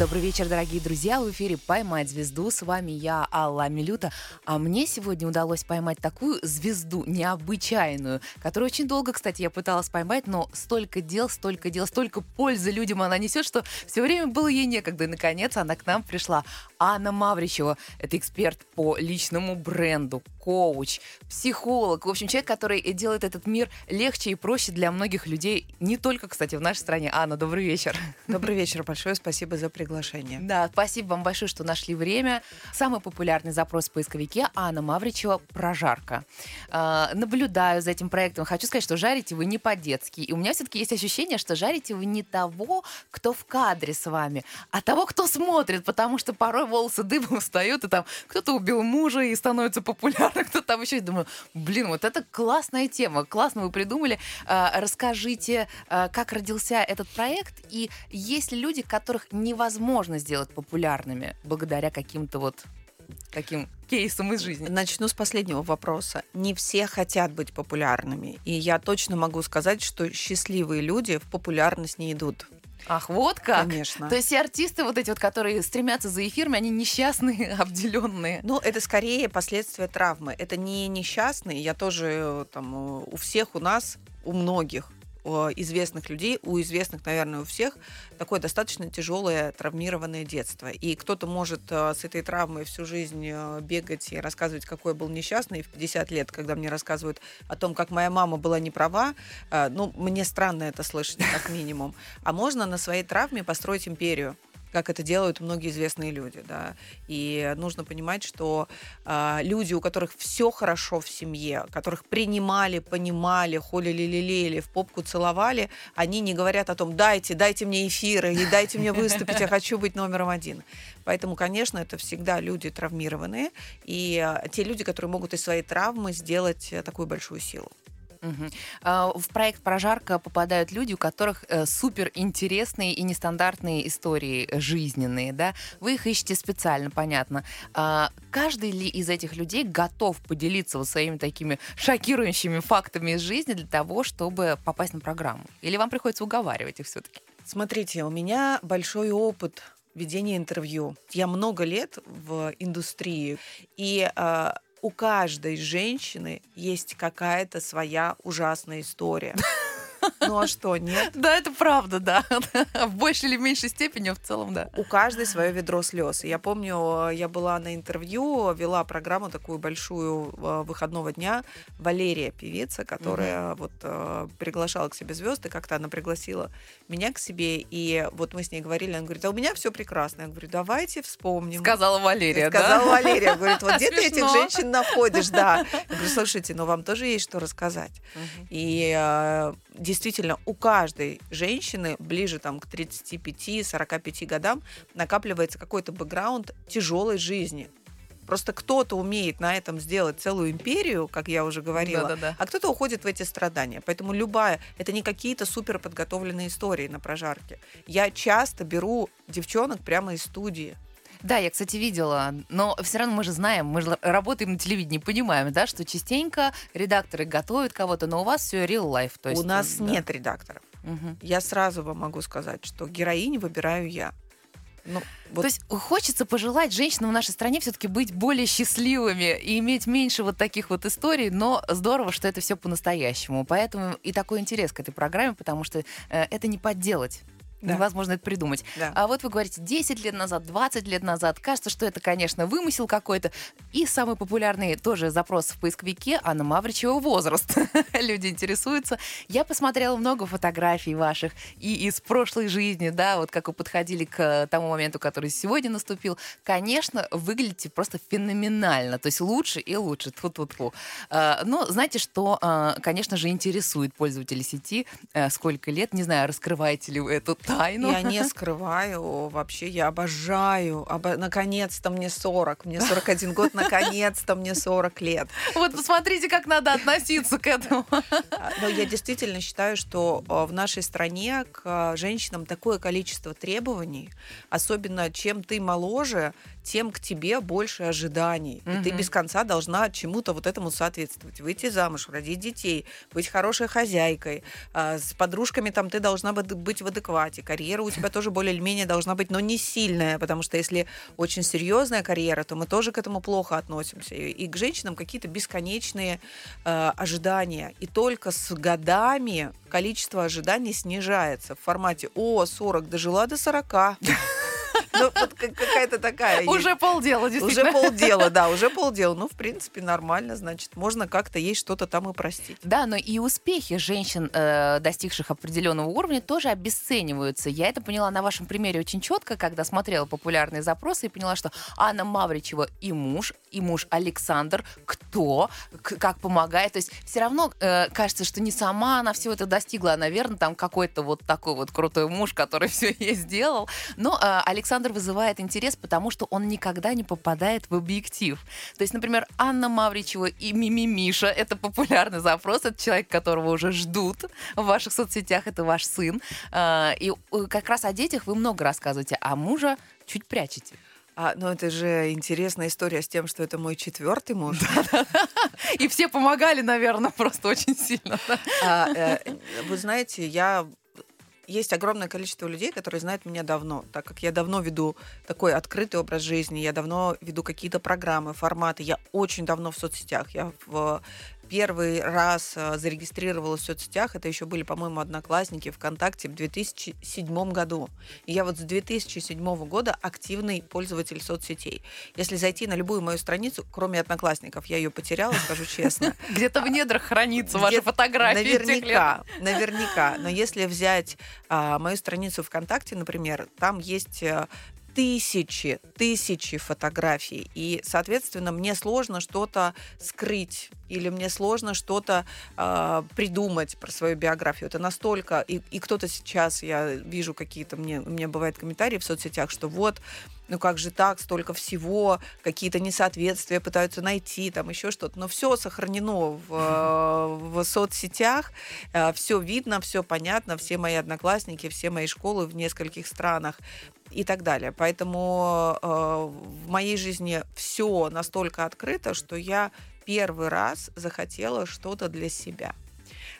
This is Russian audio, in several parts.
Добрый вечер, дорогие друзья. В эфире «Поймать звезду». С вами я, Алла Амилюта. А мне сегодня удалось поймать такую звезду необычайную, которую очень долго, кстати, я пыталась поймать, но столько дел, столько дел, столько пользы людям она несет, что все время было ей некогда. И, наконец, она к нам пришла. Анна Мавричева – это эксперт по личному бренду, коуч, психолог. В общем, человек, который делает этот мир легче и проще для многих людей, не только, кстати, в нашей стране. Анна, добрый вечер. Добрый вечер. Большое спасибо за приглашение. Да, спасибо вам большое, что нашли время. Самый популярный запрос в поисковике Анна Мавричева «Прожарка». Э, наблюдаю за этим проектом. Хочу сказать, что жарите вы не по-детски. И у меня все-таки есть ощущение, что жарите вы не того, кто в кадре с вами, а того, кто смотрит, потому что порой волосы дыбом встают, и там кто-то убил мужа и становится популярным, кто там еще. И думаю, блин, вот это классная тема, классно вы придумали. А, расскажите, а, как родился этот проект, и есть ли люди, которых невозможно сделать популярными благодаря каким-то вот таким кейсом из жизни. Начну с последнего вопроса. Не все хотят быть популярными. И я точно могу сказать, что счастливые люди в популярность не идут. Ах, вот как? Конечно. То есть все артисты вот эти вот, которые стремятся за эфирами, они несчастные, обделенные. Ну, это скорее последствия травмы. Это не несчастные. Я тоже э, там э, у всех у нас, у многих известных людей, у известных, наверное, у всех, такое достаточно тяжелое травмированное детство. И кто-то может э, с этой травмой всю жизнь э, бегать и рассказывать, какой был несчастный. И в 50 лет, когда мне рассказывают о том, как моя мама была не права, э, ну, мне странно это слышать, как минимум. А можно на своей травме построить империю как это делают многие известные люди, да. И нужно понимать, что э, люди, у которых все хорошо в семье, которых принимали, понимали, холили, лелеяли, в попку целовали, они не говорят о том, дайте, дайте мне эфиры, и дайте мне выступить, я хочу быть номером один. Поэтому, конечно, это всегда люди травмированные, и э, те люди, которые могут из своей травмы сделать э, такую большую силу. Угу. В проект «Прожарка» попадают люди, у которых э, супер интересные и нестандартные истории жизненные, да? Вы их ищете специально, понятно. А каждый ли из этих людей готов поделиться вот своими такими шокирующими фактами из жизни для того, чтобы попасть на программу? Или вам приходится уговаривать их все-таки? Смотрите, у меня большой опыт ведения интервью. Я много лет в индустрии, и э, у каждой женщины есть какая-то своя ужасная история. Ну а что, нет? Да, это правда, да. В большей или меньшей степени, в целом, да. У каждой свое ведро слез. Я помню, я была на интервью, вела программу такую большую э, выходного дня. Валерия, певица, которая вот э, приглашала к себе звезды, как-то она пригласила меня к себе, и вот мы с ней говорили, она говорит, а у меня все прекрасно. Я говорю, давайте вспомним. Сказала Валерия, Сказала да? Валерия, говорит, вот где ты этих женщин находишь, да. Я говорю, слушайте, ну вам тоже есть что рассказать. И э, действительно у каждой женщины ближе там, к 35-45 годам накапливается какой-то бэкграунд тяжелой жизни. Просто кто-то умеет на этом сделать целую империю, как я уже говорила, да, да, да. а кто-то уходит в эти страдания. Поэтому любая, это не какие-то супер подготовленные истории на прожарке. Я часто беру девчонок прямо из студии. Да, я, кстати, видела, но все равно мы же знаем, мы же работаем на телевидении, понимаем, да, что частенько редакторы готовят кого-то, но у вас все real life. То есть, у нас да. нет редакторов. Угу. Я сразу вам могу сказать, что героинь выбираю я. Ну, вот. То есть хочется пожелать женщинам в нашей стране все-таки быть более счастливыми и иметь меньше вот таких вот историй, но здорово, что это все по-настоящему. Поэтому и такой интерес к этой программе, потому что э, это не подделать. Да. Невозможно это придумать. Да. А вот вы говорите, 10 лет назад, 20 лет назад. Кажется, что это, конечно, вымысел какой-то. И самый популярный тоже запрос в поисковике Анна Мавричева возраст. Люди интересуются. Я посмотрела много фотографий ваших и из прошлой жизни, да, вот как вы подходили к тому моменту, который сегодня наступил. Конечно, выглядите просто феноменально. То есть лучше и лучше. Тьфу -тьфу -тьфу. Но знаете, что, а, конечно же, интересует пользователей сети. Э, сколько лет, не знаю, раскрываете ли вы эту тайну. Я не скрываю вообще, я обожаю. Обо... Наконец-то мне 40, мне 41 год, наконец-то мне 40 лет. Вот посмотрите, как надо относиться к этому. А, но я действительно считаю, что а, в нашей стране к женщинам такое количество требований, особенно чем ты моложе, тем к тебе больше ожиданий. И ты без конца должна чему-то вот этому соответствовать. Выйти замуж, родить детей, быть хорошей хозяйкой. а, С подружками там ты должна быть в адеквате. Карьера у тебя тоже более или менее должна быть, но не сильная, потому что если очень серьезная карьера, то мы тоже к этому плохо относимся. И и к женщинам какие-то бесконечные э, ожидания. И только с годами количество ожиданий снижается в формате «О, 40, дожила до 40». Ну, вот как- какая-то такая. Уже полдела, Уже действительно. полдела, да, уже полдела. Ну, в принципе, нормально, значит, можно как-то ей что-то там и простить. Да, но и успехи женщин, э, достигших определенного уровня, тоже обесцениваются. Я это поняла на вашем примере очень четко, когда смотрела популярные запросы и поняла, что Анна Мавричева и муж, и муж Александр, кто, как помогает. То есть все равно э, кажется, что не сама она все это достигла, а, наверное, там какой-то вот такой вот крутой муж, который все ей сделал. Но э, Александр вызывает интерес, потому что он никогда не попадает в объектив. То есть, например, Анна Мавричева и Мими Миша — это популярный запрос, это человек, которого уже ждут в ваших соцсетях, это ваш сын. А, И э, как раз о детях вы много рассказываете, а мужа чуть прячете. А, ну, это же интересная история с тем, что это мой четвертый муж. И все помогали, наверное, просто очень сильно. А, э, Вы знаете, я есть огромное количество людей, которые знают меня давно, так как я давно веду такой открытый образ жизни, я давно веду какие-то программы, форматы, я очень давно в соцсетях. Я в первый раз э, зарегистрировалась в соцсетях, это еще были, по-моему, одноклассники ВКонтакте в 2007 году. И я вот с 2007 года активный пользователь соцсетей. Если зайти на любую мою страницу, кроме одноклассников, я ее потеряла, скажу честно. Где-то в недрах хранится ваша фотография. Наверняка, наверняка. Но если взять а, мою страницу ВКонтакте, например, там есть э, тысячи, тысячи фотографий. И, соответственно, мне сложно что-то скрыть или мне сложно что-то а, придумать про свою биографию. Это настолько... И, и кто-то сейчас, я вижу какие-то, мне, меня бывают комментарии в соцсетях, что вот, ну как же так, столько всего, какие-то несоответствия пытаются найти, там еще что-то. Но все сохранено в, э, в соцсетях, все видно, все понятно, все мои одноклассники, все мои школы в нескольких странах и так далее. Поэтому э, в моей жизни все настолько открыто, что я первый раз захотела что-то для себя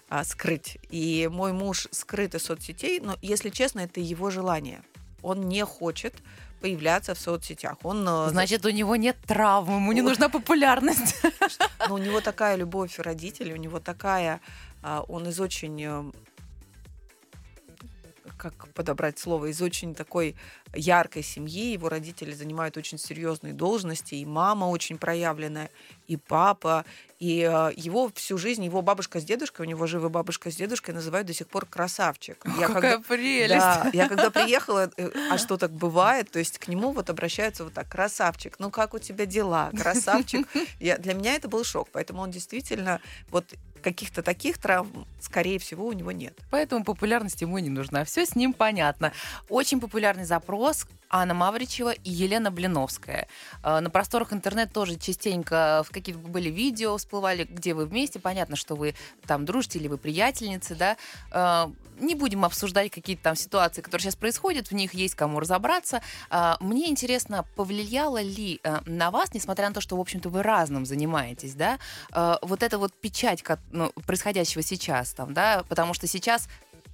а, скрыть. И мой муж скрыт из соцсетей, но, если честно, это его желание. Он не хочет появляться в соцсетях. Он, э, Значит, у него нет травмы, ему не нужна популярность. Но у него такая любовь родителей, у него такая, а, он из очень, э, как подобрать слово, из очень такой яркой семьи. Его родители занимают очень серьезные должности, и мама очень проявленная, и папа, и э, его всю жизнь, его бабушка с дедушкой, у него живы бабушка с дедушкой, называют до сих пор красавчик. Я Какая когда- прелесть. Да, я когда приехала, э, а что так бывает, то есть к нему вот обращаются вот так, красавчик, ну как у тебя дела, красавчик. Я, для меня это был шок, поэтому он действительно вот каких-то таких травм, скорее всего, у него нет. Поэтому популярность ему не нужна. Все с ним понятно. Очень популярный запрос Анна Мавричева и Елена Блиновская. Э, На просторах интернет тоже частенько в какие-то были видео всплывали, где вы вместе. Понятно, что вы там дружите или вы приятельницы, да. Э, Не будем обсуждать какие-то там ситуации, которые сейчас происходят, в них есть кому разобраться. Мне интересно, повлияло ли э, на вас, несмотря на то, что, в общем-то, вы разным занимаетесь, да, э, вот эта вот печать ну, происходящего сейчас там, да, потому что сейчас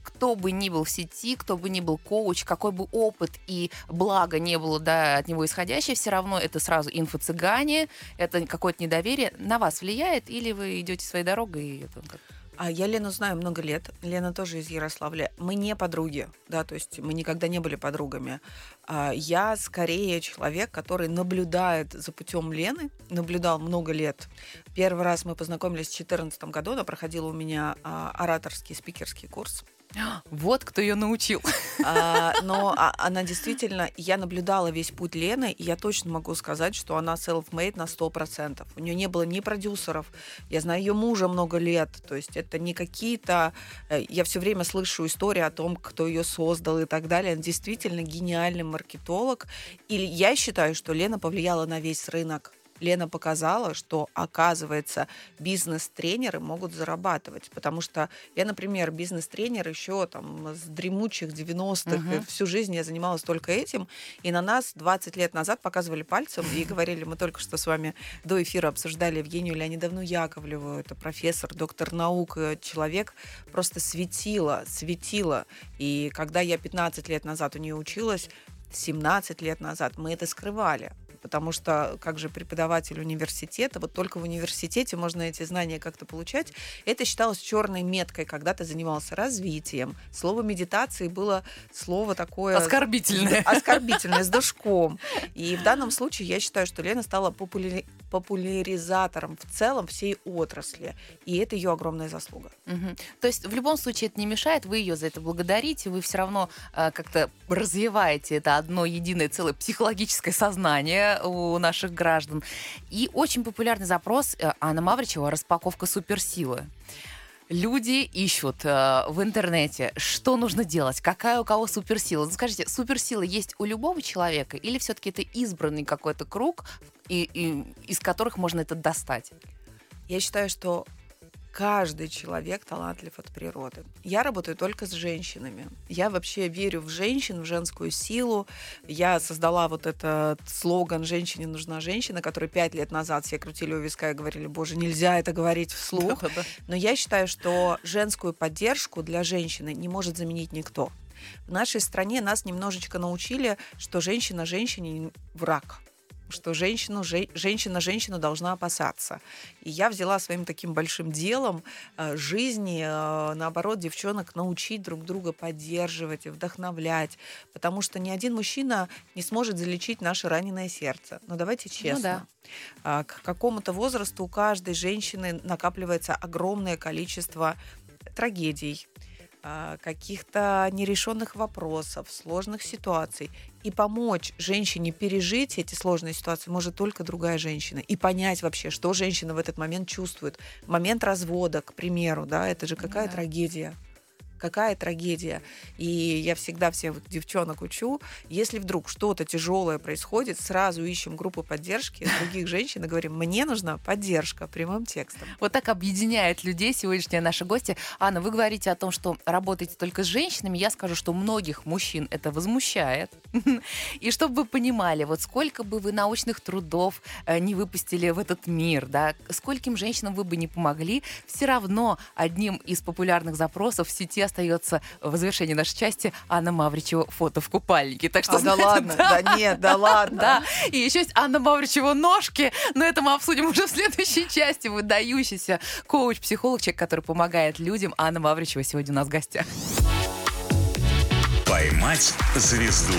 кто бы ни был в сети, кто бы ни был коуч, какой бы опыт и благо не было да, от него исходящее, все равно это сразу инфо-цыгане, это какое-то недоверие. На вас влияет или вы идете своей дорогой? И это как- А я Лену знаю много лет. Лена тоже из Ярославля. Мы не подруги, да, то есть мы никогда не были подругами. А, Я скорее человек, который наблюдает за путем Лены, наблюдал много лет. Первый раз мы познакомились в 2014 году, она проходила у меня а, ораторский спикерский курс. Вот кто ее научил. А, но а- она действительно, я наблюдала весь путь Лены, и я точно могу сказать, что она self-made на 100%. У нее не было ни продюсеров, я знаю ее мужа много лет, то есть это не какие-то... э, Я все время слышу истории о том, кто ее создал и так далее. Она действительно гениальный маркетолог. И я считаю, что Лена повлияла на весь рынок Лена показала, что, оказывается, бизнес-тренеры могут зарабатывать. Потому что я, например, бизнес-тренер еще там с дремучих 90-х, Мгм. всю жизнь я занималась только этим. И на нас 20 лет назад показывали пальцем и говорили, мы только что с вами до эфира обсуждали Евгению Леонидовну Яковлеву, это профессор, доктор наук, э, человек просто светила, светила. И когда я 15 лет назад у нее училась, 17 лет назад мы это скрывали. Потому что, как же преподаватель университета, вот только в университете можно эти знания как-то получать. Это считалось черной меткой, когда ты занимался развитием. Слово медитации было слово такое... Оскорбительное. Оскорбительное, с душком. И в данном случае я считаю, что Лена стала популяри- популяризатором в целом всей отрасли. И это ее огромная заслуга. Мгм. То есть в любом случае это не мешает, вы ее за это благодарите, вы все равно э, как-то развиваете это одно единое целое психологическое сознание у наших граждан. И очень популярный запрос э, Анна Мавричева «Распаковка суперсилы». Люди ищут э, в интернете, что нужно делать, какая у кого суперсила. Ну, скажите, суперсила есть у любого человека или все-таки это избранный какой-то круг, и, и- из которых можно это достать? Я считаю, что каждый человек талантлив от природы. Я работаю только с женщинами. Я вообще верю в женщин, в женскую силу. Я создала вот этот слоган «Женщине нужна женщина», который пять лет назад все крутили у виска и говорили, боже, нельзя это говорить вслух. Но я считаю, что женскую поддержку для женщины не может заменить никто. В нашей стране нас немножечко научили, что женщина женщине враг что женщину, же- женщина женщину должна опасаться. И я взяла своим таким большим делом э, жизни, э, наоборот, девчонок научить друг друга поддерживать и вдохновлять, потому что ни один мужчина не сможет залечить наше раненое сердце. Но давайте честно. да. А, К какому-то возрасту у каждой женщины накапливается огромное количество трагедий, каких-то нерешенных вопросов, сложных ситуаций. И помочь женщине пережить эти сложные ситуации может только другая женщина. И понять вообще, что женщина в этот момент чувствует. Момент развода, к примеру, да, это же какая да. трагедия. Какая трагедия. И я всегда всех девчонок учу, если вдруг что-то тяжелое происходит, сразу ищем группу поддержки других женщин и говорим, мне нужна поддержка прямым текстом. Вот так объединяет людей сегодняшняя наша гостья. Анна, вы говорите о том, что работаете только с женщинами. Я скажу, что многих мужчин это возмущает. И чтобы вы понимали, вот сколько бы вы научных трудов э, не выпустили в этот мир, да, скольким женщинам вы бы не помогли, все равно одним из популярных запросов в сети остается в завершении нашей части Анна Мавричева фото в купальнике. Так что, А, да знаете, ладно, да нет, да ладно. да, и еще есть Анна Мавричева ножки, но это мы обсудим уже в следующей части. Выдающийся коуч-психолог, человек, который помогает людям. Анна Мавричева сегодня у нас в гостях. «Поймать звезду»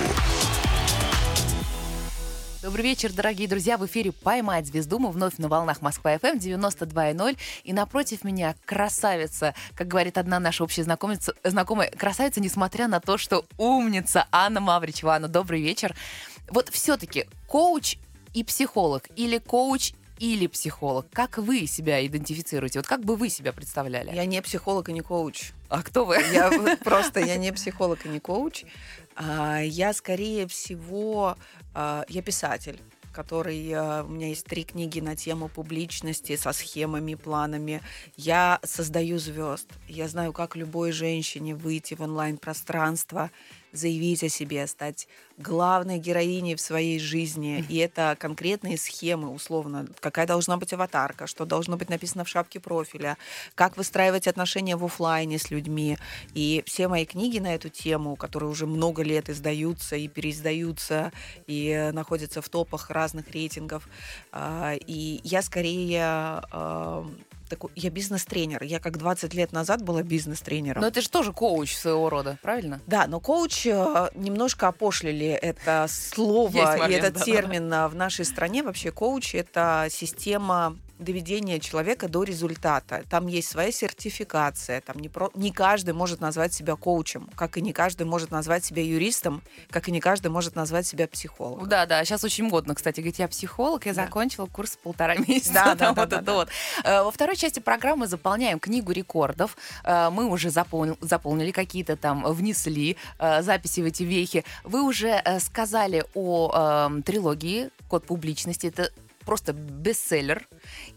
Добрый вечер, дорогие друзья. В эфире «Поймать звезду». Мы вновь на волнах Москва-ФМ 92.0. И напротив меня красавица, как говорит одна наша общая знакомица, знакомая, красавица, несмотря на то, что умница Анна Мавричева. Анна, добрый вечер. Вот все-таки коуч и психолог или коуч или психолог? Как вы себя идентифицируете? Вот как бы вы себя представляли? Я не психолог и не коуч. А кто вы? Я просто, я не психолог и не коуч. А, Я, скорее всего, а, я писатель который а, у меня есть три книги на тему публичности со схемами, планами. Я создаю звезд. Я знаю, как любой женщине выйти в онлайн-пространство, заявить о себе, стать главной героиней в своей жизни. И это конкретные схемы, условно, какая должна быть аватарка, что должно быть написано в шапке профиля, как выстраивать отношения в оффлайне с людьми. И все мои книги на эту тему, которые уже много лет издаются и переиздаются, и э, находятся в топах разных рейтингов. А, И я скорее а, такой, я бизнес-тренер. Я как 20 лет назад была бизнес-тренером. Но это же тоже коуч своего рода, правильно? Да, но коуч э, немножко опошлили это слово Есть и момент, этот да-да-да. термин э, в нашей стране. Вообще коуч это система доведения человека до результата. Там есть своя сертификация. Там не, про... не каждый может назвать себя коучем, как и не каждый может назвать себя юристом, как и не каждый может назвать себя психологом. Да, да, сейчас очень модно, кстати, говорить, я психолог, я Да. закончила курс полтора месяца. Да, да, да, вот да, это да. вот. Э, Во второй части программы заполняем книгу рекордов. Э, Мы уже запол- заполнили какие-то там, внесли э, записи в эти вехи. Вы уже сказали о эм, трилогии «Код публичности». Это просто бестселлер.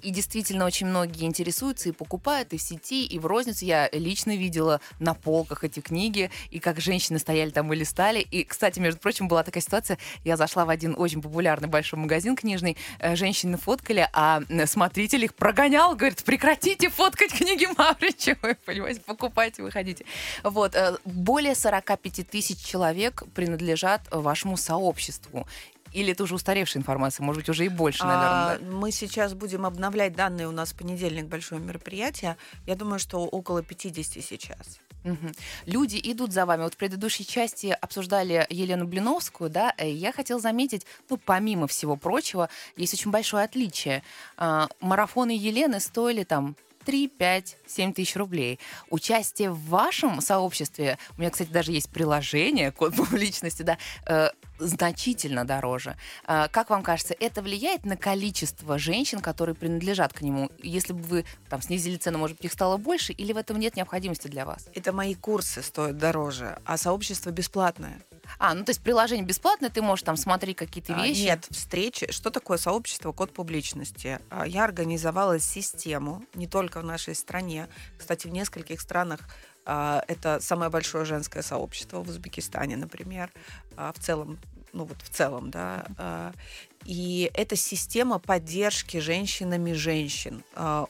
И действительно очень многие интересуются и покупают и в сети, и в розницу. Я лично видела на полках эти книги, и как женщины стояли там и листали. И, кстати, между прочим, была такая ситуация, я зашла в один очень популярный большой магазин книжный, э, женщины фоткали, а смотритель их прогонял, говорит, прекратите фоткать книги Мавричевой, понимаете, покупайте, выходите. Вот, э, более 45 тысяч человек принадлежат вашему сообществу. Или это уже устаревшая информация, может быть, уже и больше, наверное. А, да? Мы сейчас будем обновлять данные. У нас в понедельник большое мероприятие. Я думаю, что около 50 сейчас. Угу. Люди идут за вами. Вот в предыдущей части обсуждали Елену Блиновскую, да, э, я хотела заметить, ну, помимо всего прочего, есть очень большое отличие. А, марафоны Елены стоили там 3, 5, 7 тысяч рублей. Участие в вашем сообществе, у меня, кстати, даже есть приложение, код публичности, да, э, значительно дороже. Э, как вам кажется, это влияет на количество женщин, которые принадлежат к нему? Если бы вы там снизили цену, может быть, их стало больше, или в этом нет необходимости для вас? Это мои курсы стоят дороже, а сообщество бесплатное. А, ну то есть приложение бесплатное, ты можешь там смотреть какие-то а, вещи? А, нет, встречи. Что такое сообщество код публичности? А, я организовала систему не только в нашей стране, кстати, в нескольких странах а, это самое большое женское сообщество в Узбекистане, например, в целом ну вот в целом, да, и это система поддержки женщинами женщин.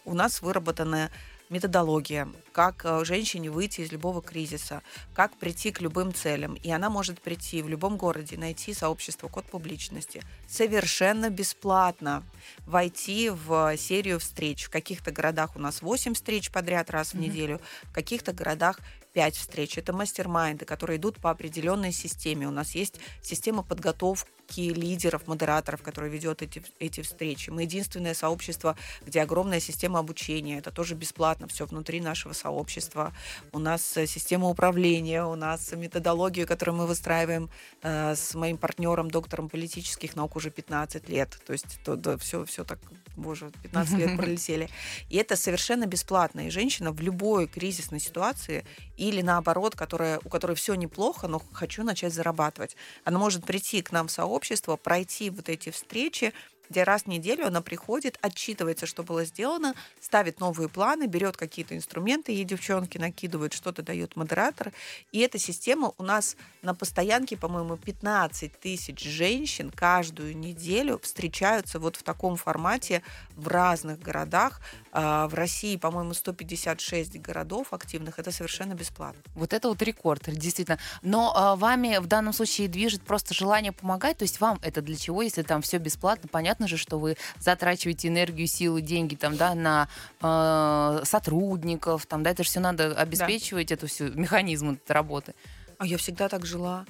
У нас выработана методология, как э, женщине выйти из любого кризиса, как прийти к любым целям. И она может прийти в любом городе, найти сообщество код публичности совершенно бесплатно, войти в серию встреч. В каких-то городах у нас 8 встреч подряд раз в mm-hmm. неделю, в каких-то городах 5 встреч. Это мастер-майнды, которые идут по определенной системе. У нас есть система подготовки лидеров, модераторов, которые ведет эти, эти встречи. Мы единственное сообщество, где огромная система обучения. Это тоже бесплатно, все внутри нашего сообщества. У нас э, система управления, у нас методология, которую мы выстраиваем э, с моим партнером, доктором политических наук уже 15 лет. То есть то, да, все, все так боже, 15 лет пролетели. И это совершенно бесплатно. И женщина в любой кризисной ситуации или наоборот, которая, у которой все неплохо, но хочу начать зарабатывать, она может прийти к нам в сообщество, пройти вот эти встречи, где раз в неделю она приходит, отчитывается, что было сделано, ставит новые планы, берет какие-то инструменты, ей девчонки накидывают, что-то дает модератор. И эта система у нас на постоянке, по-моему, 15 тысяч женщин каждую неделю встречаются вот в таком формате в разных городах. А, в России, по-моему, 156 городов активных. Это совершенно бесплатно. Вот это вот рекорд, действительно. Но а, вами в данном случае движет просто желание помогать. То есть вам это для чего, если там все бесплатно? Понятно же, что вы затрачиваете энергию, силы, деньги там, да, на э, сотрудников, там, да, это же все надо обеспечивать, да. эту всю механизм этой работы. А я всегда так жила.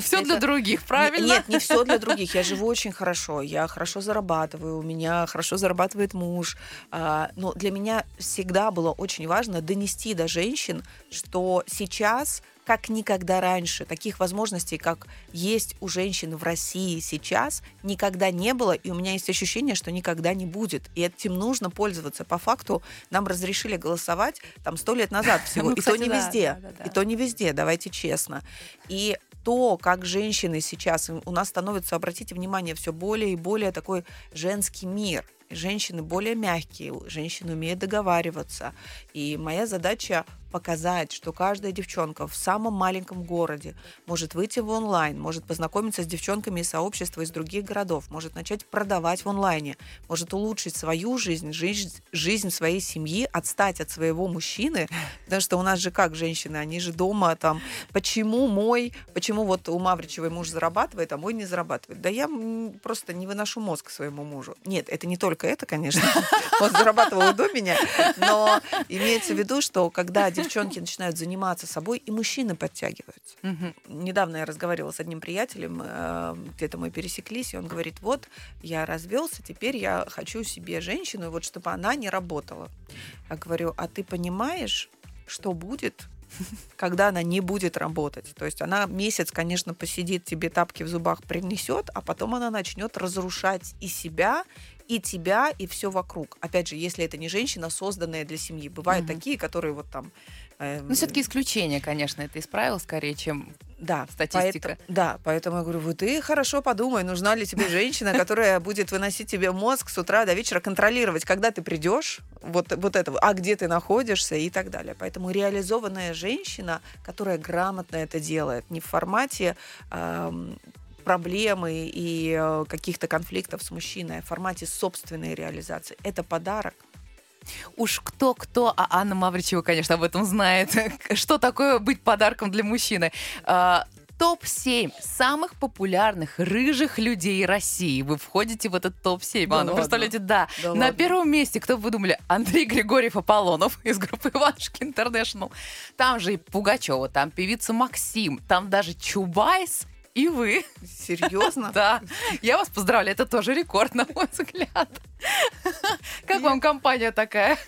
Все для других, правильно? Нет, не все для других. Я живу очень хорошо. Я хорошо зарабатываю. У меня хорошо зарабатывает муж. А, но для меня всегда было очень важно донести до женщин, что сейчас как никогда раньше. Таких возможностей, как есть у женщин в России сейчас, никогда не было, и у меня есть ощущение, что никогда не будет. И этим нужно пользоваться. По факту нам разрешили голосовать там сто лет назад всего, ну, и то не везде, и то не везде, давайте честно. И то, как женщины сейчас, у нас становится, обратите внимание, все более и более такой женский мир. Женщины более мягкие, женщины умеют договариваться. И моя задача показать, что каждая девчонка в самом маленьком городе может выйти в онлайн, может познакомиться с девчонками из сообщества из других городов, может начать продавать в онлайне, может улучшить свою жизнь, жизнь, жизнь своей семьи, отстать от своего мужчины, потому что у нас же как женщины, они же дома там, почему мой, почему вот у Мавричевой муж зарабатывает, а мой не зарабатывает. Да я просто не выношу мозг своему мужу. Нет, это не только это, конечно, он зарабатывал до меня, но имеется в виду, что когда девчонки начинают заниматься собой, и мужчины подтягиваются. Угу. Недавно я разговаривала с одним приятелем, э, где-то мы пересеклись, и он говорит, вот, я развелся, теперь я хочу себе женщину, вот чтобы она не работала. Я говорю, а ты понимаешь, что будет, когда она не будет работать. То есть она месяц, конечно, посидит, тебе тапки в зубах принесет, а потом она начнет разрушать и себя, и тебя, и все вокруг. Опять же, если это не женщина, созданная для семьи. Бывают Мгм. такие, которые вот там... э, Ну, все-таки исключение, конечно, это из правил скорее, чем да, статистика. поэто- да, поэтому я говорю, вот ты хорошо подумай, нужна ли тебе женщина, которая будет выносить тебе мозг с утра до вечера, контролировать, когда ты придешь, вот, вот это, а где ты находишься и так далее. Поэтому реализованная женщина, которая грамотно это делает, не в формате ам, проблемы и э, каких-то конфликтов с мужчиной, а в формате собственной реализации. Это подарок. Уж кто-кто, а Анна Мавричева, конечно, об этом знает. Что такое быть подарком для мужчины? А, Топ-7 самых популярных рыжих людей России. Вы входите в этот топ-7, Да Анна, ладно? представляете? Да. Да На ладно? первом месте, кто бы вы думали, Андрей Григорьев Аполлонов из группы Иванушки Интернешнл. Там же и Пугачева, там певица Максим, там даже Чубайс и вы. Серьезно? Да, я вас поздравляю, это тоже рекорд, на мой взгляд. Как вам компания такая?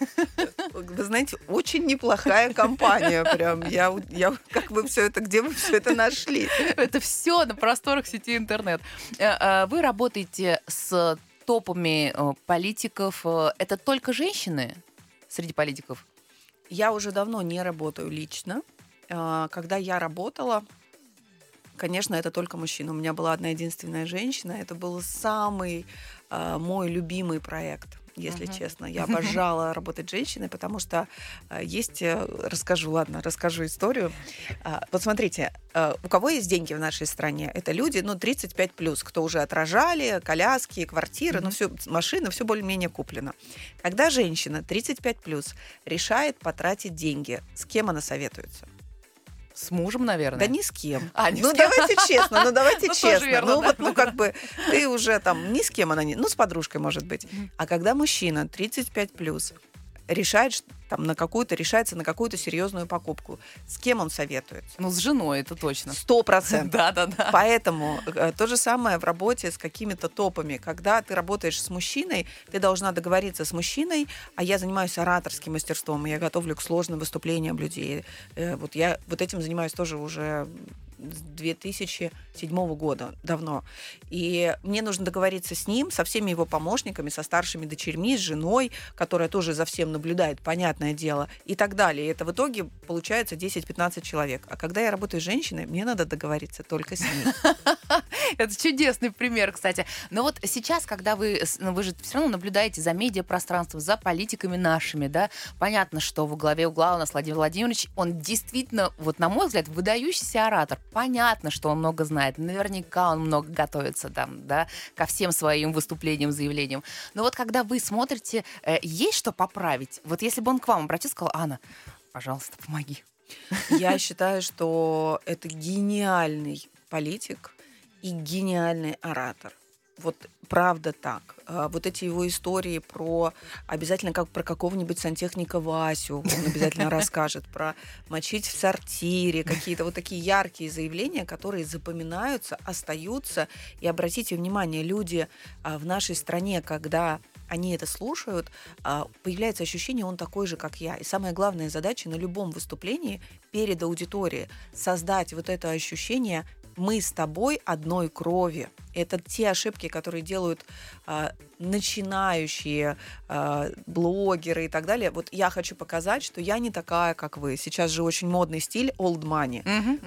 Вы знаете, очень неплохая компания. Прям я, я как вы все это, где вы все это нашли? Это все на просторах сети интернет. Э, э, Вы работаете с топами э, политиков. Это только женщины среди политиков? Я уже давно не работаю лично. Когда я работала, конечно, это только мужчина. У меня была одна единственная женщина. Это был самый а, мой любимый проект. Если Мгм. честно, я обожала работать с женщиной, потому что а, есть, э, расскажу, ладно, расскажу историю. А, Вот смотрите, э, у кого есть деньги в нашей стране? Это люди, ну, 35 плюс, кто уже отражали, коляски, квартиры, ну, Мгм. все, машины, все более-менее куплено. Когда женщина 35 плюс решает потратить деньги, с кем она советуется? С мужем, наверное. Да ни с кем. А, ни ну с кем. давайте честно, ну давайте Ну, честно. верно, ну да, вот, ну как бы ты уже там ни с кем она не, ну с подружкой может быть. А когда мужчина 35 плюс решает там на какую-то решается на какую-то серьезную покупку, с кем он советуется? Ну, с женой, это точно. Сто процентов. Да, да, да. Поэтому э, то же самое в работе с какими-то топами. Когда ты работаешь с мужчиной, ты должна договориться с мужчиной, а я занимаюсь ораторским мастерством, я готовлю к сложным выступлениям людей. Э, Вот я вот этим занимаюсь тоже уже 2007 года, давно. И мне нужно договориться с ним, со всеми его помощниками, со старшими дочерьми, с женой, которая тоже за всем наблюдает, понятное дело, и так далее. И это в итоге получается 10-15 человек. А когда я работаю с женщиной, мне надо договориться только с ней. Это чудесный пример, кстати. Но вот сейчас, когда вы, ну, вы же все равно наблюдаете за медиапространством, за политиками нашими, да, понятно, что во главе угла у нас Владимир Владимирович, он действительно, вот на мой взгляд, выдающийся оратор. Понятно, что он много знает, наверняка он много готовится там, да, ко всем своим выступлениям, заявлениям. Но вот когда вы смотрите, э, есть что поправить? Вот если бы он к вам обратился, сказал, Анна, пожалуйста, помоги. Я считаю, что это гениальный политик и гениальный оратор. Вот правда так. А, Вот эти его истории про обязательно как про какого-нибудь сантехника Васю, он обязательно расскажет про мочить в сортире, какие-то вот такие яркие заявления, которые запоминаются, остаются. И обратите внимание, люди а, в нашей стране, когда они это слушают, а, появляется ощущение, он такой же, как я. И самая главная задача на любом выступлении перед аудиторией создать вот это ощущение мы с тобой одной крови. Это те ошибки, которые делают а, начинающие а, блогеры и так далее. Вот я хочу показать, что я не такая, как вы. Сейчас же очень модный стиль old money.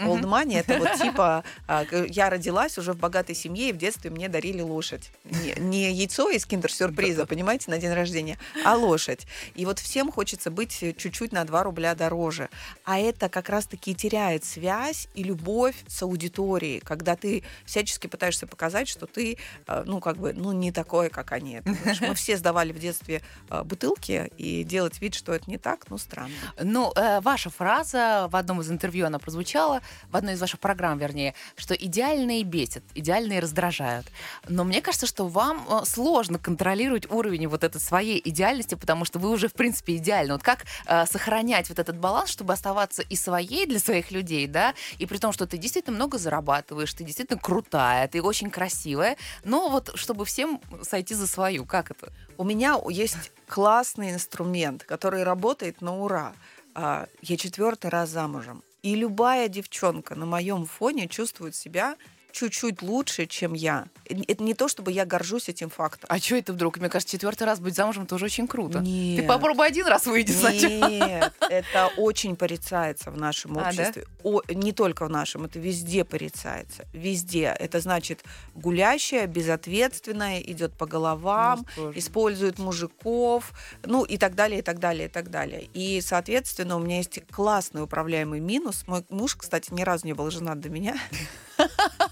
Old money это вот типа к- я родилась уже в богатой семье и в детстве мне дарили лошадь. Не, не яйцо из киндер-сюрприза, понимаете, на день рождения, а лошадь. И вот всем хочется быть чуть-чуть на 2 рубля дороже. А это как раз-таки теряет связь и любовь с аудиторией, когда ты всячески пытаешься показать, что ты, э, ну, как бы, ну, не такой, как они. Мы все сдавали в детстве э, бутылки, и делать вид, что это не так, ну, странно. Ну, э, ваша фраза в одном из интервью, она прозвучала, в одной из ваших программ, вернее, что идеальные бесят, идеальные раздражают. Но мне кажется, что вам сложно контролировать уровень вот этой своей идеальности, потому что вы уже, в принципе, идеальны. Вот как сохранять вот этот баланс, чтобы оставаться и своей для своих людей, да, и при том, что ты действительно много зарабатываешь, ты действительно крутая, ты очень красивая, но вот чтобы всем сойти за свою, как это? У меня есть классный инструмент, который работает на ура. А, Я четвертый раз замужем. И любая девчонка на моем фоне чувствует себя чуть-чуть лучше, чем я. Это не то, чтобы я горжусь этим фактом. А что это вдруг? Мне кажется, четвертый раз быть замужем тоже очень круто. Нет. Ты попробуй один раз выйти сначала. Нет, это очень порицается в нашем А, да? обществе. О, не только в нашем, это везде порицается. Везде. Это значит гулящая, безответственная, идет по головам, Ну, использует мужиков, ну и так далее, и так далее, и так далее. И, соответственно, у меня есть классный управляемый минус. Мой муж, кстати, ни разу не был женат до меня.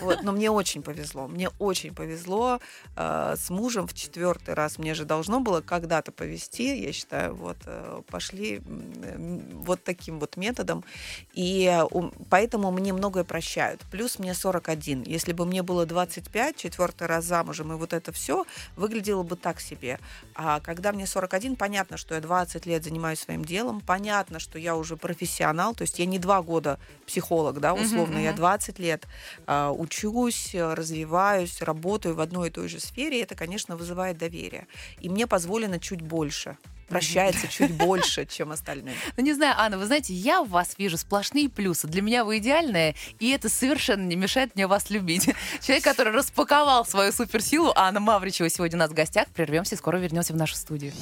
Вот, но мне очень повезло. Мне очень повезло э, с мужем в четвертый раз. Мне же должно было когда-то повезти, я считаю. Вот э, пошли м, вот таким вот методом. И э, поэтому мне многое прощают. Плюс мне 41. Если бы мне было 25, четвертый раз замужем, и вот это все выглядело бы так себе. А когда мне 41, понятно, что я 20 лет занимаюсь своим делом, понятно, что я уже профессионал, то есть я не два года психолог, да, условно, я мгм. 20 лет учусь, э, развиваюсь, работаю в одной и той же сфере, это, конечно, вызывает доверие. И мне позволено чуть больше, прощается чуть больше, чем остальным. Ну, не знаю, Анна, вы знаете, я в вас вижу сплошные плюсы. Для меня вы идеальная, и это совершенно не мешает мне вас любить. Человек, который распаковал свою суперсилу, Анна Мавричева сегодня у нас в гостях. Прервемся и скоро вернемся в нашу студию.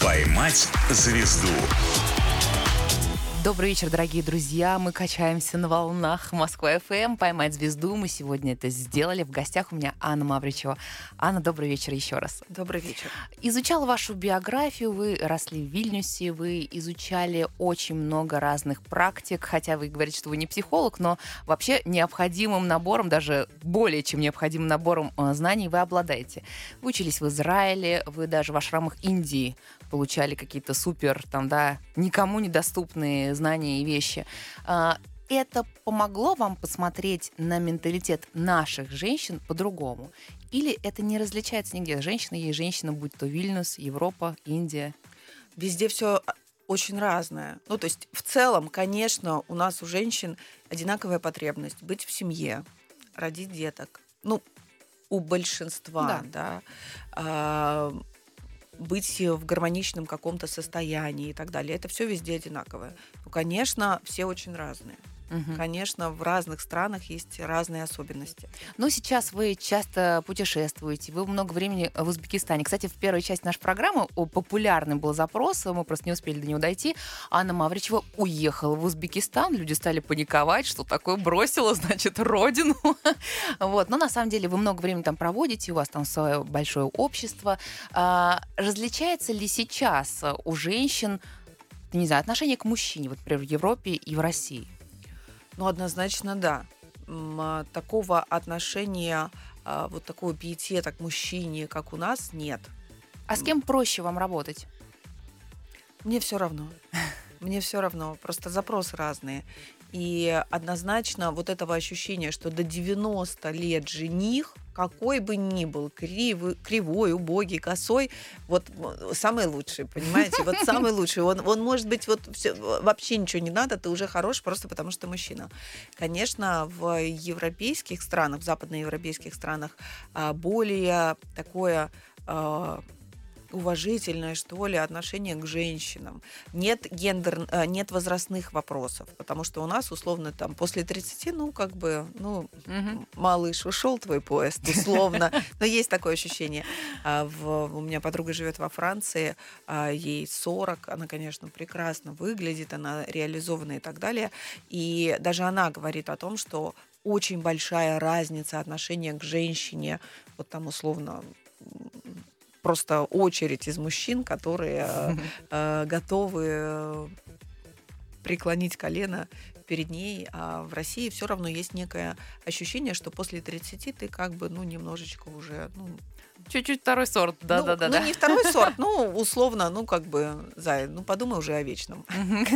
«Поймать звезду» Добрый вечер, дорогие друзья. Мы качаемся на волнах Москва ФМ. Поймать звезду. Мы сегодня это сделали. В гостях у меня Анна Мавричева. Анна, добрый вечер еще раз. Добрый вечер. Изучала вашу биографию, вы росли в Вильнюсе, вы изучали очень много разных практик, хотя вы говорите, что вы не психолог, но вообще необходимым набором, даже более чем необходимым набором э, знаний вы обладаете. Вы учились в Израиле, вы даже в ашрамах Индии получали какие-то супер, там, да, никому недоступные знания и вещи. А, Это помогло вам посмотреть на менталитет наших женщин по-другому? Или это не различается нигде? Женщина есть женщина, будь то Вильнюс, Европа, Индия. Везде все очень разное. Ну, то есть в целом, конечно, у нас у женщин одинаковая потребность быть в семье, родить деток. Ну, у большинства, да. А, быть в гармоничном каком-то состоянии и так далее. Это все везде одинаковое. Ну, конечно, все очень разные. Мгм. Конечно, в разных странах есть разные особенности. Но сейчас вы часто путешествуете, вы много времени в Узбекистане. Кстати, в первой части нашей программы популярный был запрос, мы просто не успели до него дойти. Анна Мавричева уехала в Узбекистан, люди стали паниковать, что такое бросила, значит, родину. Вот. Но на самом деле вы много времени там проводите, у вас там свое большое общество. А, Различается ли сейчас у женщин, не знаю, отношение к мужчине, вот, например, в Европе и в России? Ну, однозначно, да. А, Такого отношения, а, вот такого пиетета к мужчине, как у нас, нет. А с кем проще вам работать? Мне все равно. Мне все равно. Просто запросы разные. И однозначно вот этого ощущения, что до 90 лет жених, какой бы ни был, кривый, кривой, убогий, косой, вот м, самый лучший, понимаете? Вот самый лучший. Он, он может быть, вот всё, вообще ничего не надо, ты уже хорош просто потому, что мужчина. Конечно, в европейских странах, в западноевропейских странах а, более такое а, уважительное, что ли, отношение к женщинам. Нет гендер, э, нет возрастных вопросов, потому что у нас, условно, там, после 30, ну, как бы, ну, Мгм. малыш, ушел твой поезд, условно. Но есть такое ощущение. А, у меня подруга живет во Франции, а, ей 40, она, конечно, прекрасно выглядит, она реализована и так далее. И даже она говорит о том, что очень большая разница отношения к женщине, вот там условно просто очередь из мужчин, которые э, готовы э, преклонить колено перед ней, а в России все равно есть некое ощущение, что после 30 ты как бы, ну, немножечко уже, ну, Чуть-чуть второй сорт, ну, да-да-да. ну, не второй сорт, ну, условно, ну, как бы, Зай, ну, подумай уже о вечном.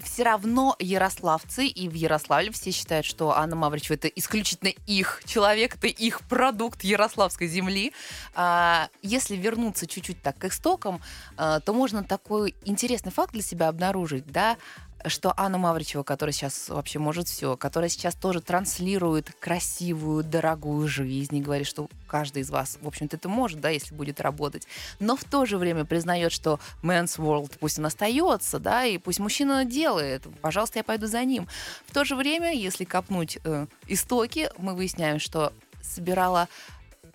Все равно ярославцы и в Ярославле все считают, что Анна Мавричева это исключительно их человек, это их продукт ярославской земли. А, Если вернуться чуть-чуть так к истокам, а, то можно такой интересный факт для себя обнаружить, да, что Анна Мавричева, которая сейчас вообще может все, которая сейчас тоже транслирует красивую, дорогую жизнь и говорит, что каждый из вас, в общем-то, это может, да, если будет работать, но в то же время признает, что men's world пусть он остается, да, и пусть мужчина делает, пожалуйста, я пойду за ним. В то же время, если копнуть э, истоки, мы выясняем, что собирала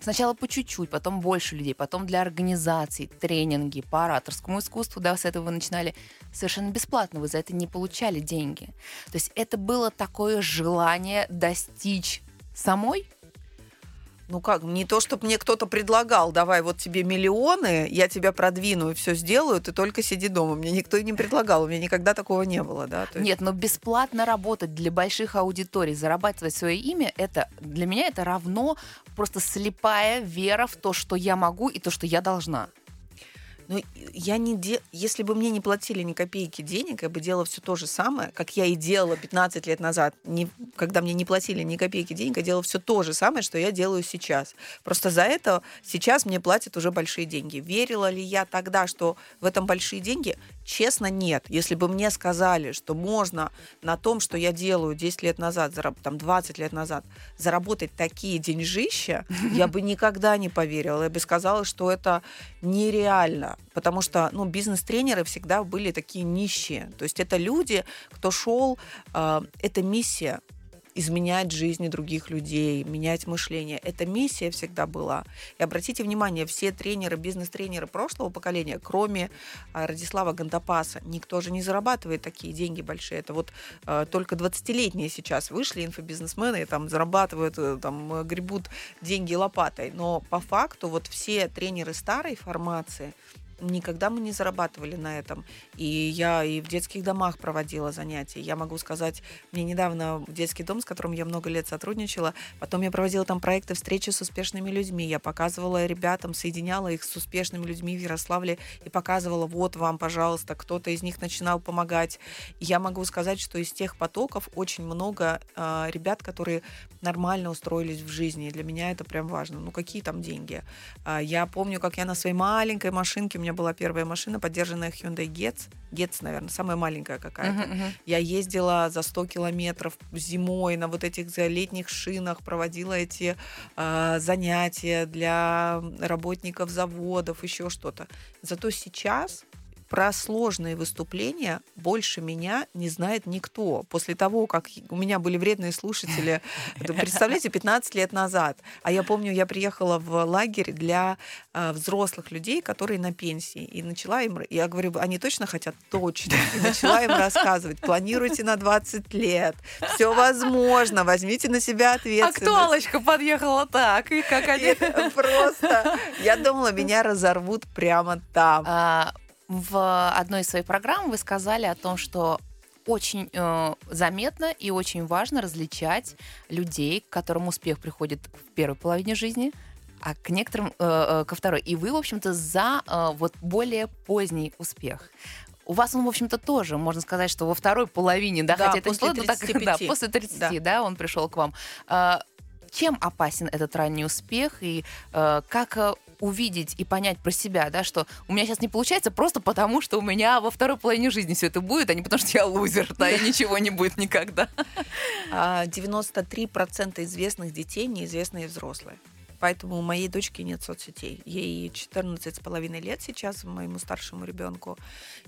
Сначала по чуть-чуть, потом больше людей, потом для организаций, тренинги по ораторскому искусству, да, с этого вы начинали совершенно бесплатно, вы за это не получали деньги. То есть это было такое желание достичь самой ну как, не то, чтобы мне кто-то предлагал, давай вот тебе миллионы, я тебя продвину и все сделаю, ты только сиди дома. Мне никто не предлагал, у меня никогда такого не было, да. есть... Нет, но бесплатно работать для больших аудиторий, зарабатывать свое имя, это для меня это равно просто слепая вера в то, что я могу и то, что я должна. Ну, я не де... Если бы мне не платили ни копейки денег, я бы делала все то же самое, как я и делала 15 лет назад, не... когда мне не платили ни копейки денег, я делала все то же самое, что я делаю сейчас. Просто за это сейчас мне платят уже большие деньги. Верила ли я тогда, что в этом большие деньги? Честно, нет. Если бы мне сказали, что можно на том, что я делаю 10 лет назад, там 20 лет назад, заработать такие деньжища, я бы никогда не поверила. Я бы сказала, что это нереально. Потому что ну, бизнес-тренеры всегда были такие нищие. То есть это люди, кто шел, э, это миссия изменять жизни других людей, менять мышление. Эта миссия всегда была. И обратите внимание, все тренеры, бизнес-тренеры прошлого поколения, кроме а, Радислава Гандапаса, никто же не зарабатывает такие деньги большие. Это вот э, только 20-летние сейчас вышли инфобизнесмены и там зарабатывают, э, там гребут деньги лопатой. Но по факту вот все тренеры старой формации, никогда мы не зарабатывали на этом. И я и в детских домах проводила занятия. Я могу сказать, мне недавно в детский дом, с которым я много лет сотрудничала, потом я проводила там проекты встречи с успешными людьми. Я показывала ребятам, соединяла их с успешными людьми в Ярославле и показывала, вот вам, пожалуйста, кто-то из них начинал помогать. Я могу сказать, что из тех потоков очень много э, ребят, которые нормально устроились в жизни. И для меня это прям важно. Ну, какие там деньги? Э, я помню, как я на своей маленькой машинке, у меня была первая машина, поддержанная Hyundai Getz. Getz, наверное, самая маленькая какая-то. Uh-huh, uh-huh. Я ездила за 100 километров зимой на вот этих летних шинах, проводила эти э, занятия для работников заводов, еще что-то. Зато сейчас про сложные выступления больше меня не знает никто. После того, как у меня были вредные слушатели, представляете, 15 лет назад. А я помню, я приехала в лагерь для э, взрослых людей, которые на пенсии. И начала им, я говорю, они точно хотят? Точно. И начала им рассказывать, планируйте на 20 лет, все возможно, возьмите на себя ответственность. Актуалочка подъехала так, и как они... Просто, я думала, меня разорвут прямо там. А, в одной из своих программ вы сказали о том, что очень э, заметно и очень важно различать людей, к которым успех приходит в первой половине жизни, а к некоторым э, э, ко второй. И вы, в общем-то, за э, вот более поздний успех. У вас он, в общем-то, тоже, можно сказать, что во второй половине, да, да хотя это после не так, да, после 30, да. да, он пришел к вам. Э, чем опасен этот ранний успех и э, как увидеть и понять про себя, да, что у меня сейчас не получается просто потому, что у меня во второй половине жизни все это будет, а не потому, что я лузер, да, и ничего не будет никогда. 93% а, известных детей неизвестные взрослые поэтому у моей дочки нет соцсетей. Ей 14 с половиной лет сейчас, моему старшему ребенку.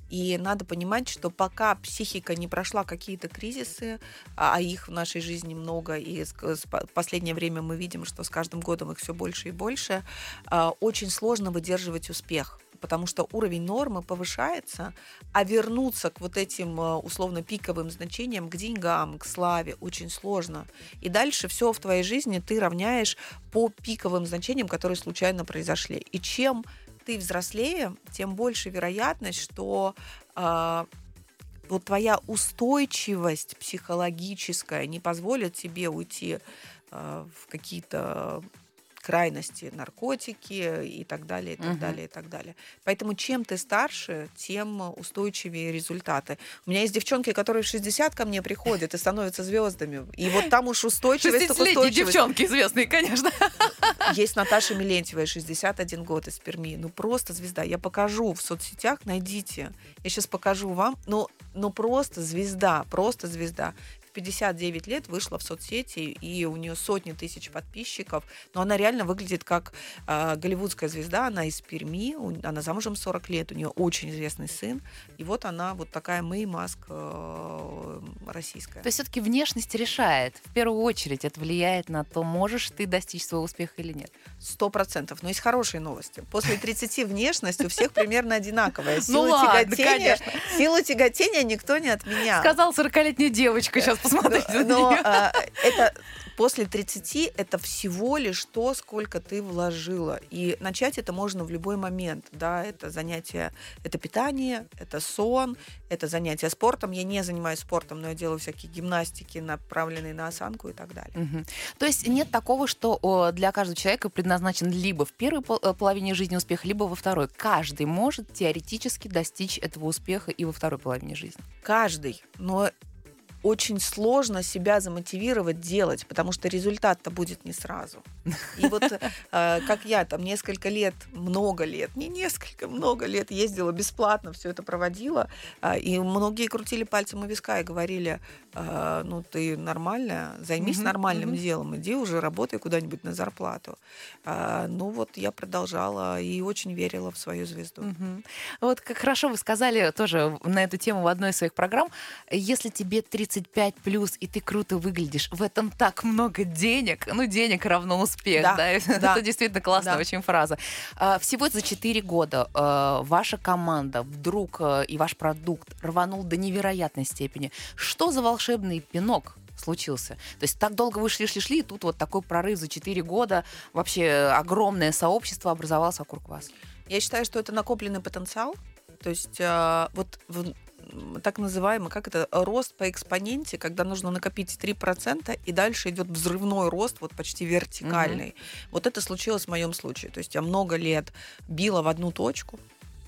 И надо понимать, что пока психика не прошла какие-то кризисы, а их в нашей жизни много, и в последнее время мы видим, что с каждым годом их все больше и больше, а, очень сложно выдерживать успех потому что уровень нормы повышается, а вернуться к вот этим э, условно пиковым значениям, к деньгам, к славе очень сложно. И дальше все в твоей жизни ты равняешь по пиковым значениям, которые случайно произошли. И чем ты взрослее, тем больше вероятность, что э, вот твоя устойчивость психологическая не позволит тебе уйти э, в какие-то крайности наркотики и так далее, и так угу. далее, и так далее. Поэтому чем ты старше, тем устойчивее результаты. У меня есть девчонки, которые в 60 ко мне приходят и становятся звездами. И вот там уж устойчивость, так устойчивость. девчонки известные, конечно. Есть Наташа Милентьева, 61 год из Перми. Ну, просто звезда. Я покажу в соцсетях, найдите. Я сейчас покажу вам. Ну, ну просто звезда, просто звезда. 59 лет вышла в соцсети, и у нее сотни тысяч подписчиков, но она реально выглядит как э, голливудская звезда, она из Перми, у, она замужем 40 лет, у нее очень известный сын, и вот она вот такая Мэй Маск э, российская. То есть все-таки внешность решает, в первую очередь это влияет на то, можешь ты достичь своего успеха или нет. Сто процентов. Но есть хорошие новости. После 30 внешность у всех примерно одинаковая. Ну Сила ладно, тяготения, силу никто не отменял. Сказала 40-летняя девочка, сейчас посмотрите на Но а, это после 30 это всего лишь то, сколько ты вложила. И начать это можно в любой момент. Да, это занятие, это питание, это сон, это занятие спортом. Я не занимаюсь спортом, но я делаю всякие гимнастики, направленные на осанку и так далее. Мгм. То есть нет такого, что для каждого человека предназначен либо в первой э, половине жизни успех, либо во второй. Каждый может теоретически достичь этого успеха и во второй половине жизни. Каждый. Но очень сложно себя замотивировать делать, потому что результат-то будет не сразу. И вот э, как я там несколько лет, много лет, не несколько, много лет ездила бесплатно, все это проводила, а, и многие крутили пальцем у виска и говорили, а, ну ты нормальная, займись Мгм, нормальным мгм. делом, иди уже работай куда-нибудь на зарплату. А, Ну вот я продолжала и очень верила в свою звезду. Мгм. Вот как хорошо вы сказали тоже на эту тему в одной из своих программ. Если тебе 35 плюс и ты круто выглядишь, в этом так много денег. Ну, денег равно успех, да? Да, Это да, действительно классная да. очень фраза. А, Всего за 4 года ваша команда вдруг и ваш продукт рванул до невероятной степени. Что за волшебный пинок? случился. То есть так долго вы шли-шли-шли, и тут вот такой прорыв за 4 года, вообще огромное сообщество образовалось вокруг вас. Я считаю, что это накопленный потенциал. То есть а, вот в- так называемый, как это, рост по экспоненте, когда нужно накопить 3%, и дальше идет взрывной рост, вот почти вертикальный. Вот это случилось в моем случае. То есть я много лет била в одну точку,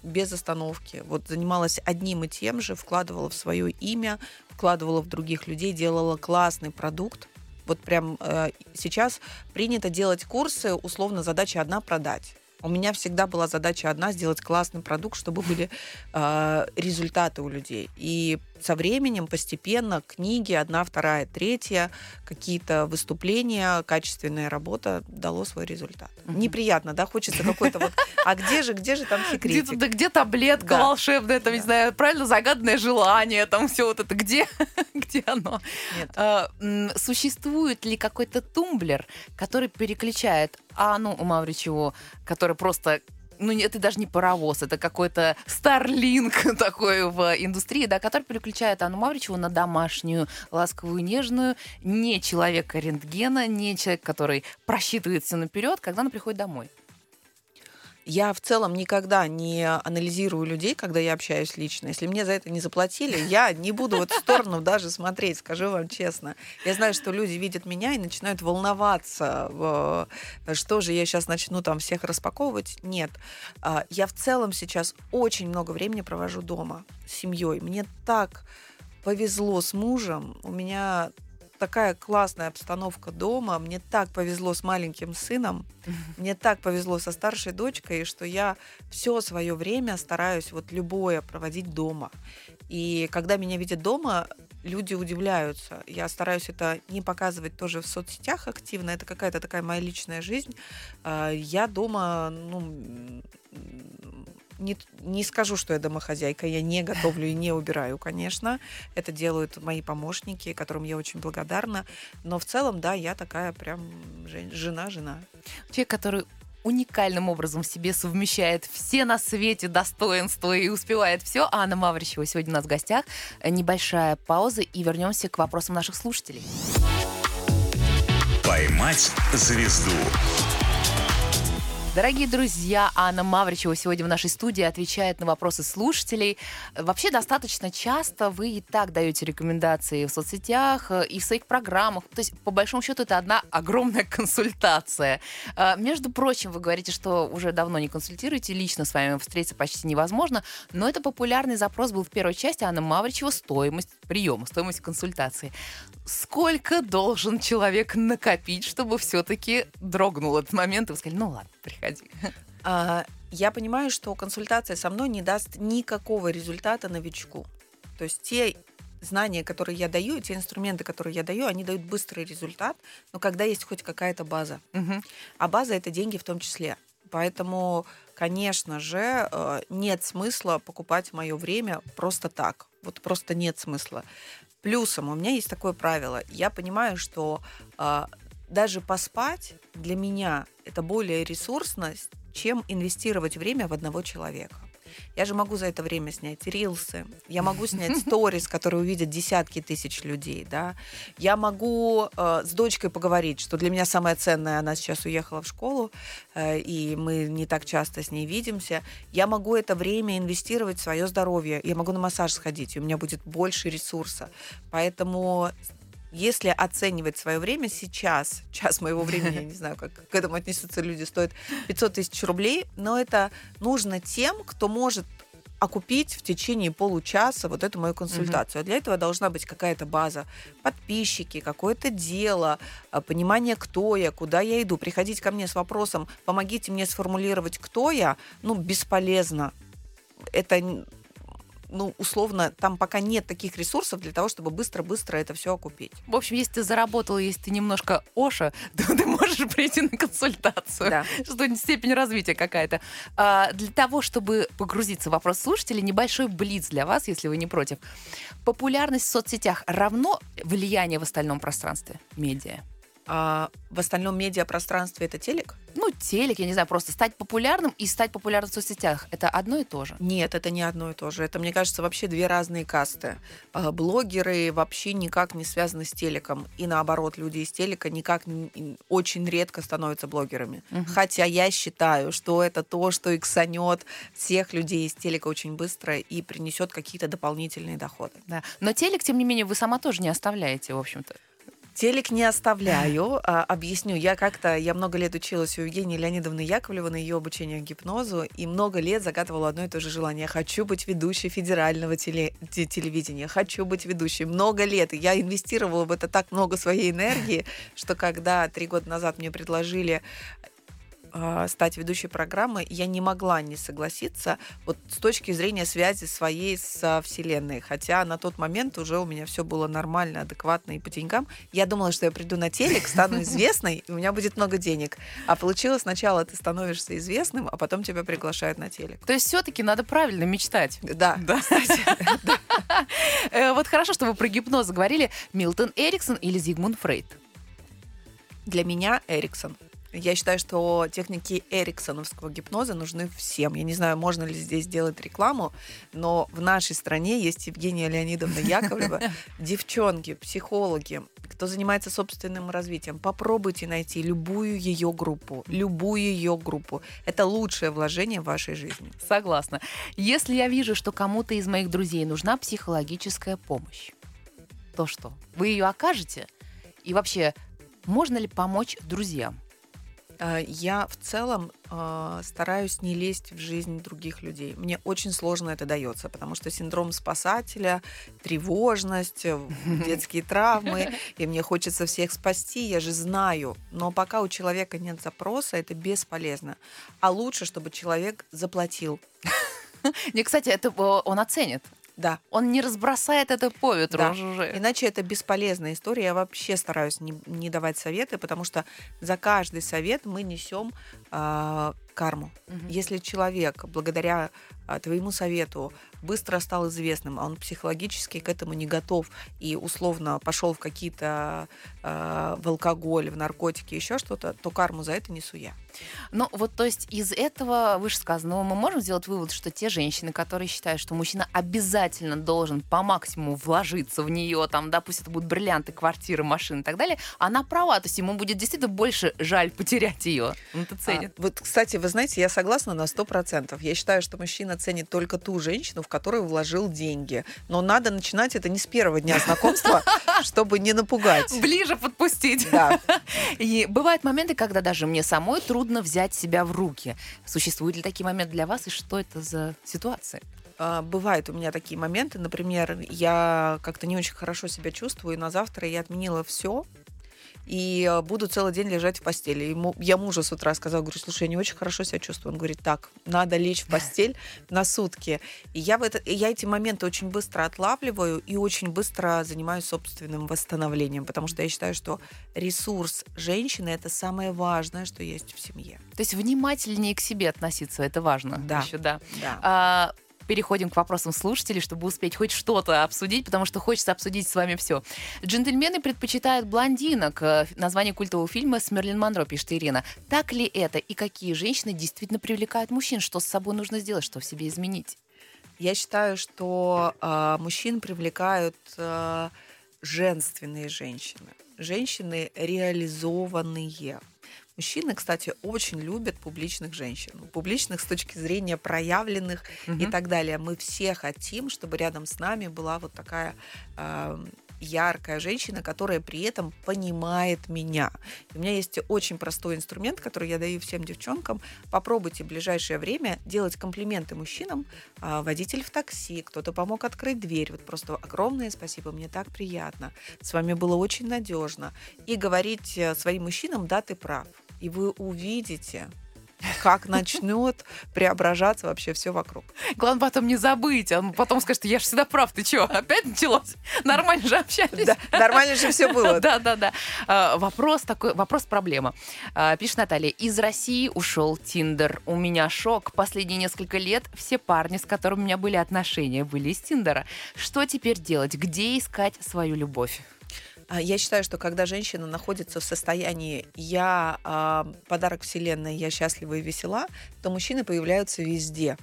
без остановки. Вот занималась одним и тем же, вкладывала в свое имя, вкладывала в других людей, делала классный продукт. Вот прям э, сейчас принято делать курсы, условно задача одна продать. У меня всегда была задача одна сделать классный продукт, чтобы были э, результаты у людей. И со временем постепенно книги одна, вторая, третья, какие-то выступления, качественная работа дало свой результат. Мгм. Неприятно, да, хочется какой-то вот. А где же, где же там Где, секретик? да где таблетка Да. волшебная, там, не Да. знаю, правильно, загаданное желание, там все вот это, где, где оно? Нет. А, существует ли какой-то тумблер, который переключает Анну Мавричеву, который просто ну, это даже не паровоз, это какой-то старлинг такой в индустрии, да, который переключает Анну Мавричеву на домашнюю, ласковую, нежную, не человека рентгена, не человек, который просчитывает все наперед, когда она приходит домой. Я в целом никогда не анализирую людей, когда я общаюсь лично. Если мне за это не заплатили, я не буду в эту сторону даже смотреть, скажу вам честно. Я знаю, что люди видят меня и начинают волноваться, в- что же я сейчас начну там всех распаковывать. Нет. А, Я в целом сейчас очень много времени провожу дома с семьей. Мне так повезло с мужем. У меня такая классная обстановка дома. Мне так повезло с маленьким сыном. Мне так повезло со старшей дочкой, что я все свое время стараюсь вот любое проводить дома. И когда меня видят дома, люди удивляются. Я стараюсь это не показывать тоже в соцсетях активно. Это какая-то такая моя личная жизнь. А, Я дома, ну, не, не скажу, что я домохозяйка, я не готовлю и не убираю, конечно. Это делают мои помощники, которым я очень благодарна. Но в целом, да, я такая прям жен- жена-жена. Человек, который уникальным образом в себе совмещает все на свете достоинства и успевает все. Анна Мавричева сегодня у нас в гостях. Небольшая пауза и вернемся к вопросам наших слушателей. «Поймать звезду» Дорогие друзья, Анна Мавричева сегодня в нашей студии отвечает на вопросы слушателей. Вообще достаточно часто вы и так даете рекомендации в соцсетях э, и в своих программах. То есть, по большому счету, это одна огромная консультация. А, между прочим, вы говорите, что уже давно не консультируете, лично с вами встретиться почти невозможно, но это популярный запрос был в первой части Анны Мавричева «Стоимость приема, стоимость консультации». Сколько должен человек накопить, чтобы все-таки дрогнул этот момент, и вы сказали, ну ладно, приходи. А, я понимаю, что консультация со мной не даст никакого результата новичку. То есть те знания, которые я даю, те инструменты, которые я даю, они дают быстрый результат, но когда есть хоть какая-то база. Мгм. А база это деньги в том числе. Поэтому, конечно же, э, нет смысла покупать мое время просто так. Вот просто нет смысла. Плюсом у меня есть такое правило. Я понимаю, что э, даже поспать для меня это более ресурсно, чем инвестировать время в одного человека. Я же могу за это время снять рилсы, я могу снять сторис, которые увидят десятки тысяч людей, да. Я могу э, с дочкой поговорить, что для меня самое ценное, она сейчас уехала в школу, э, и мы не так часто с ней видимся. Я могу это время инвестировать в свое здоровье, я могу на массаж сходить, и у меня будет больше ресурса. Поэтому если оценивать свое время сейчас, час моего времени, я не знаю, как к этому отнесутся люди, стоит 500 тысяч рублей, но это нужно тем, кто может окупить в течение получаса вот эту мою консультацию. А для этого должна быть какая-то база, подписчики, какое-то дело, а, понимание, кто я, куда я иду. Приходить ко мне с вопросом, помогите мне сформулировать, кто я, ну, бесполезно. Это ну, условно, там пока нет таких ресурсов для того, чтобы быстро-быстро это все окупить. В общем, если ты заработал, если ты немножко Оша, то ты можешь прийти на консультацию. Да. Что степень развития какая-то. А, для того, чтобы погрузиться в вопрос слушателей, небольшой блиц для вас, если вы не против. Популярность в соцсетях равно влияние в остальном пространстве медиа? А в остальном медиапространстве это телек? Ну, телек, я не знаю, просто стать популярным и стать популярным в соцсетях. Это одно и то же. Нет, это не одно и то же. Это, мне кажется, вообще две разные касты. А, Блогеры вообще никак не связаны с телеком. И наоборот, люди из телека никак очень редко становятся блогерами. Мгм. Хотя я считаю, что это то, что иксанет всех людей из телека очень быстро и принесет какие-то дополнительные доходы. Да. Но телек, тем не менее, вы сама тоже не оставляете, в общем-то. Телек не оставляю. А, объясню. Я как-то, я много лет училась у Евгении Леонидовны Яковлевой на ее обучение гипнозу, и много лет загадывала одно и то же желание. Хочу быть ведущей федерального теле- те- телевидения, хочу быть ведущей. Много лет. Я инвестировала в это так много своей энергии, что когда три года назад мне предложили а, стать ведущей программы, я не могла не согласиться вот с точки зрения связи своей со Вселенной. Хотя на тот момент уже у меня все было нормально, адекватно и по деньгам. Я думала, что я приду на телек, стану известной, и у меня будет много денег. А получилось сначала ты становишься известным, а потом тебя приглашают на телек. То есть все-таки надо правильно мечтать. Да, Да. Э, Вот хорошо, что вы про гипноз говорили. Милтон Эриксон или Зигмунд Фрейд? для меня Эриксон. Я считаю, что техники эриксоновского гипноза нужны всем. Я не знаю, можно ли здесь сделать рекламу, но в нашей стране есть Евгения Леонидовна Яковлева, девчонки, психологи, кто занимается собственным развитием. Попробуйте найти любую ее группу, любую ее группу. Это лучшее вложение в вашей жизни. Согласна. Если я вижу, что кому-то из моих друзей нужна психологическая помощь, то что? Вы ее окажете? И вообще, можно ли помочь друзьям? Э, Я в целом э, стараюсь не лезть в жизнь других людей. Мне очень сложно это дается, потому что синдром спасателя, тревожность, э, детские травмы, и мне хочется всех спасти, я же знаю. Но пока у человека нет запроса, это бесполезно. А лучше, чтобы человек заплатил. Не, кстати, это э, он оценит. Да. Он не разбросает это по ветру Да. уже. Иначе это бесполезная история. Я вообще стараюсь не, не давать советы, потому что за каждый совет мы несем а, карму. Мгм. Если человек благодаря а, твоему совету быстро стал известным, а он психологически к этому не готов и условно пошел в какие-то а, в алкоголь, в наркотики, еще что-то, то карму за это несу я. Ну, вот, то есть из этого вышесказанного мы можем сделать вывод, что те женщины, которые считают, что мужчина обязательно должен по максимуму вложиться в нее, там, да, пусть это будут бриллианты, квартиры, машины и так далее, она права, то есть ему будет действительно больше жаль потерять ее. Он это ценит. А, вот, кстати, вы Вы знаете, я согласна на 100%. Я считаю, что мужчина ценит только ту женщину, в которую вложил деньги. Но надо начинать это не с первого дня знакомства, чтобы не напугать. Ближе подпустить. Да. И бывают моменты, когда даже мне самой трудно взять себя в руки. Существуют ли такие моменты для вас, и что это за ситуация? А, Бывают у меня такие моменты. Например, я как-то не очень хорошо себя чувствую, и на завтра я отменила все, и э, буду целый день лежать в постели. И му- я мужу с утра сказала, говорю, слушай, я не очень хорошо себя чувствую. Он говорит, так, надо лечь в постель на сутки. И я, в это, я эти моменты очень быстро отлавливаю и очень быстро занимаюсь собственным восстановлением, потому что я считаю, что ресурс женщины это самое важное, что есть в семье. То есть внимательнее к себе относиться, это важно. Да. Еще, да. Да. А, переходим к вопросам слушателей, чтобы успеть хоть что-то обсудить, потому что хочется обсудить с вами все. Джентльмены предпочитают блондинок. Э, Название культового фильма с Мерлин Монро, пишет Ирина. Так ли это? И какие женщины действительно привлекают мужчин? Что с собой нужно сделать? Что в себе изменить? Я считаю, что а, мужчин привлекают а, женственные женщины. Женщины реализованные. Мужчины, кстати, очень любят публичных женщин. Публичных с точки зрения проявленных и Мгм. так далее. Мы все хотим, чтобы рядом с нами была вот такая а, яркая женщина, которая при этом понимает меня. И у меня есть очень простой инструмент, который я даю всем девчонкам. Попробуйте в ближайшее время делать комплименты мужчинам. А, водитель в такси, кто-то помог открыть дверь. Вот просто огромное спасибо, мне так приятно. С вами было очень надежно. И говорить э, своим мужчинам, да, ты прав. И вы увидите, как начнет преображаться вообще все вокруг. Главное потом не забыть. Он потом скажет, я же всегда прав. Ты что, опять началось? Нормально же общались. Да, нормально же все было. Да, да, да. А, Вопрос такой, вопрос-проблема. А, Пишет Наталья. Из России ушел Тиндер. У меня шок. Последние несколько лет все парни, с которыми у меня были отношения, были из Тиндера. Что теперь делать? Где искать свою любовь? А, Я считаю, что когда женщина находится в состоянии «я а, подарок вселенной, я счастлива и весела», то мужчины появляются везде.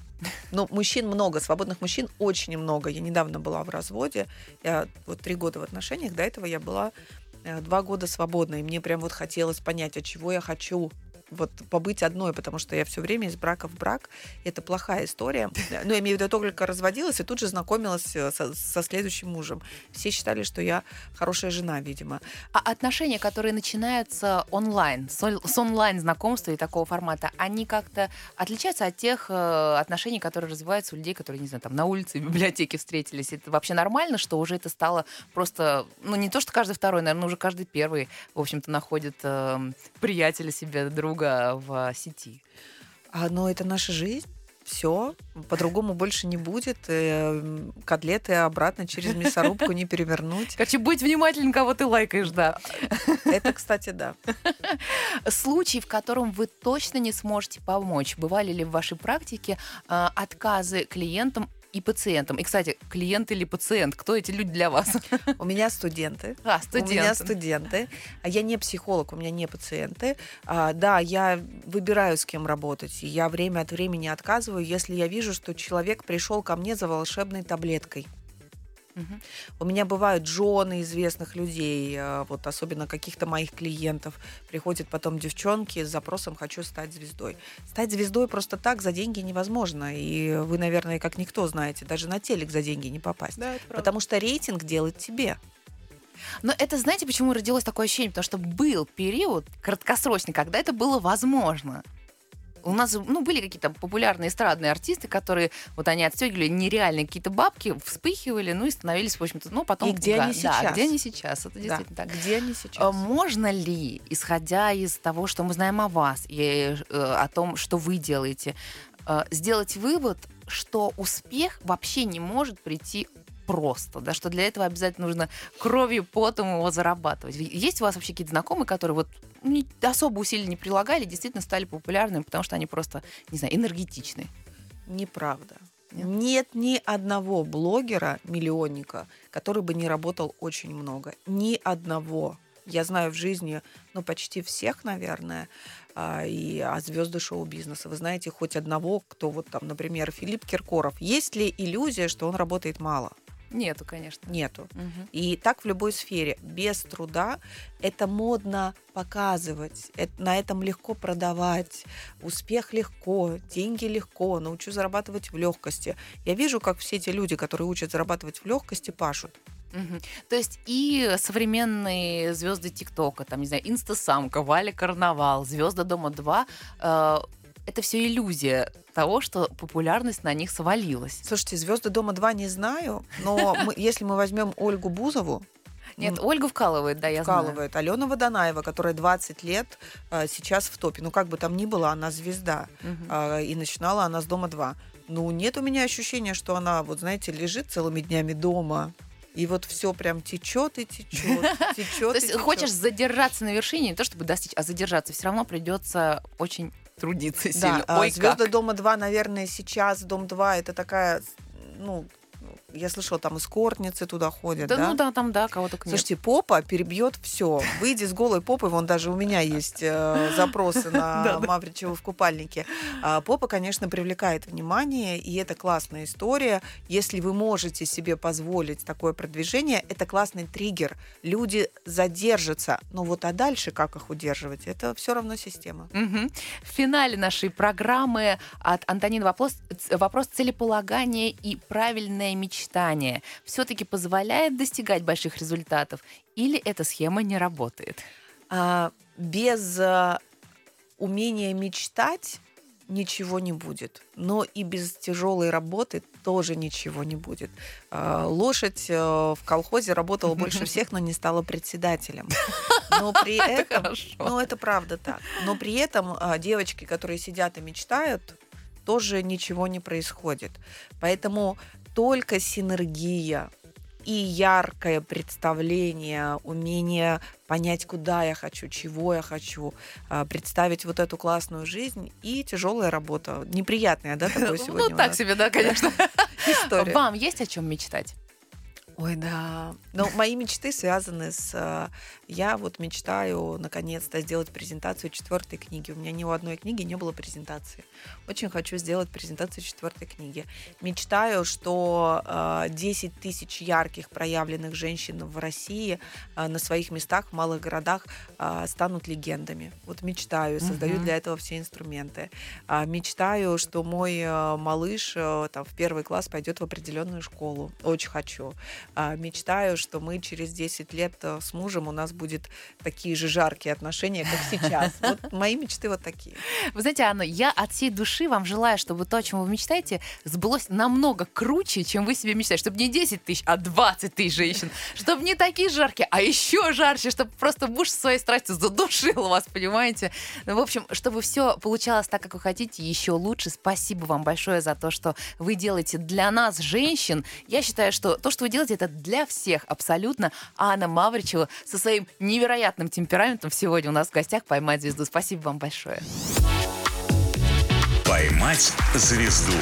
Но мужчин много, свободных мужчин очень много. Я недавно была в разводе, я вот три года в отношениях, до этого я была э, два года свободной. И мне прям вот хотелось понять, от чего я хочу вот побыть одной, потому что я все время из брака в брак. Это плохая история. Ну, я имею в виду, я только разводилась и тут же знакомилась э, со, со следующим мужем. Все считали, что я хорошая жена, видимо. А отношения, которые начинаются онлайн, с, он- с онлайн-знакомства и такого формата, они как-то отличаются от тех э, отношений, которые развиваются у людей, которые, не знаю, там на улице, в библиотеке встретились? Это вообще нормально, что уже это стало просто, ну, не то, что каждый второй, наверное, уже каждый первый, в общем-то, находит э, приятеля себе, друга в сети? А, но это наша жизнь. Все, по-другому больше не будет. э, Котлеты обратно через мясорубку не перевернуть. Короче, будь внимателен, кого ты лайкаешь, да. Это, кстати, да. Случай, в котором вы точно не сможете помочь. Бывали ли в вашей практике э, отказы клиентам и пациентам? И, кстати, клиент или пациент, кто эти люди для вас? У меня студенты. А, У меня студенты. студенты. А я не психолог, у меня не пациенты. А, да, я выбираю, с кем работать. Я время от времени отказываю, если я вижу, что человек пришел ко мне за волшебной таблеткой. У меня бывают жены известных людей, э, вот особенно каких-то моих клиентов. Приходят потом девчонки с запросом «хочу стать звездой». Стать звездой просто так за деньги невозможно. И вы, наверное, как никто знаете, даже на телек за деньги не попасть. Потому что рейтинг делает тебе. Но это, знаете, почему родилось такое ощущение? Потому что был период краткосрочный, когда это было возможно. У нас ну, были какие-то популярные эстрадные артисты, которые вот они отстегивали нереальные какие-то бабки, вспыхивали, ну и становились, в общем-то, ну потом... И где га- они Да, сейчас? где они сейчас, это Да. действительно так. Где они А сейчас? Можно ли, исходя из того, что мы знаем о вас и э, о том, что вы делаете, э, сделать вывод, что успех вообще не может прийти просто, да, что для этого обязательно нужно кровью, потом его зарабатывать. Есть у вас вообще какие-то знакомые, которые вот особо усилий не прилагали, действительно стали популярными, потому что они просто, не знаю, энергетичны? Неправда. Нет? Нет ни одного блогера, миллионника, который бы не работал очень много. Ни одного. Я знаю в жизни, ну, почти всех, наверное, а, и а звезды шоу-бизнеса. Вы знаете хоть одного, кто вот там, например, Филипп Киркоров. Есть ли иллюзия, что он работает мало? Нету, конечно. Нету. Мгм. И так в любой сфере. Без труда это модно показывать, э- на этом легко продавать, успех легко, деньги легко, научу зарабатывать в легкости. Я вижу, как все эти люди, которые учат зарабатывать в легкости, пашут. Мгм. То есть и современные звезды ТикТока, там, не знаю, Инстасамка, Валя Карнавал, Звезды Дома 2, э, это все иллюзия того, что популярность на них свалилась. Слушайте, звезды дома 2 не знаю, но мы- если мы возьмем Ольгу Бузову, Нет, м, Ольга вкалывает, да, я знаю. вкалывает, Алена Водонаева, которая 20 лет э, сейчас в топе. Ну, как бы там ни было, она звезда. Мгм. А, и начинала она с дома 2. Ну, нет у меня ощущения, что она, вот знаете, лежит целыми днями дома. И вот все прям течет и течет, течет. То есть хочешь задержаться на вершине, не то чтобы достичь, а задержаться, все равно придется очень трудиться сильно. Да, Ой, звезды как. дома 2, наверное, сейчас дом 2 это такая, ну, я слышала, там эскортницы туда ходят, Да, да? ну да, там, да, кого только нет. Слушайте, попа перебьет все. Выйди с голой попой, вон даже у меня есть э, запросы на. Мавричева в купальнике. А, попа, конечно, привлекает внимание, и это классная история. Если вы можете себе позволить такое продвижение, это классный триггер. Люди задержатся. Но вот а дальше как их удерживать? Это все равно система. Мгм. В финале нашей программы от Антонины вопрос, вопрос целеполагания и правильное мечтание. Все-таки позволяет достигать больших результатов? Или эта схема не работает? А, без а, умения мечтать ничего не будет. Но и без тяжелой работы тоже ничего не будет. А, лошадь э, в колхозе работала больше всех, но не стала председателем. Но при этом... Хорошо. Ну, это правда так. Но при этом а, девочки, которые сидят и мечтают, тоже ничего не происходит. Поэтому только синергия и яркое представление, умение понять, куда я хочу, чего я хочу, а, представить вот эту классную жизнь и тяжелая работа. Неприятная, да, такое сегодня Ну, так себе, да, конечно. история. Вам есть о чем мечтать? Ой, да. Но мои мечты связаны с... э, Я вот мечтаю наконец-то сделать презентацию четвертой книги. У меня ни у одной книги не было презентации. Очень хочу сделать презентацию четвертой книги. Мечтаю, что э, 10 тысяч ярких проявленных женщин в России э, на своих местах в малых городах э, станут легендами. Вот мечтаю, создаю Мгм. для этого все инструменты. А, Мечтаю, что мой малыш э, там, в первый класс пойдет в определенную школу. Очень хочу. А, Мечтаю, что мы через 10 лет э, с мужем у нас будет такие же жаркие отношения, как сейчас. Вот мои мечты вот такие. Вы знаете, Анна, я от всей души вам желаю, чтобы то, о чем вы мечтаете, сбылось намного круче, чем вы себе мечтаете. Чтобы не 10 тысяч, а 20 тысяч женщин. Чтобы не такие жаркие, а еще жарче. Чтобы просто муж своей страстью задушил вас, понимаете? Ну, в общем, чтобы все получалось так, как вы хотите, еще лучше. Спасибо вам большое за то, что вы делаете для нас, женщин. Я считаю, что то, что вы делаете, это для всех абсолютно. Анна Мавричева со своим невероятным темпераментом сегодня у нас в гостях «Поймать звезду». Спасибо вам большое. «Поймать звезду»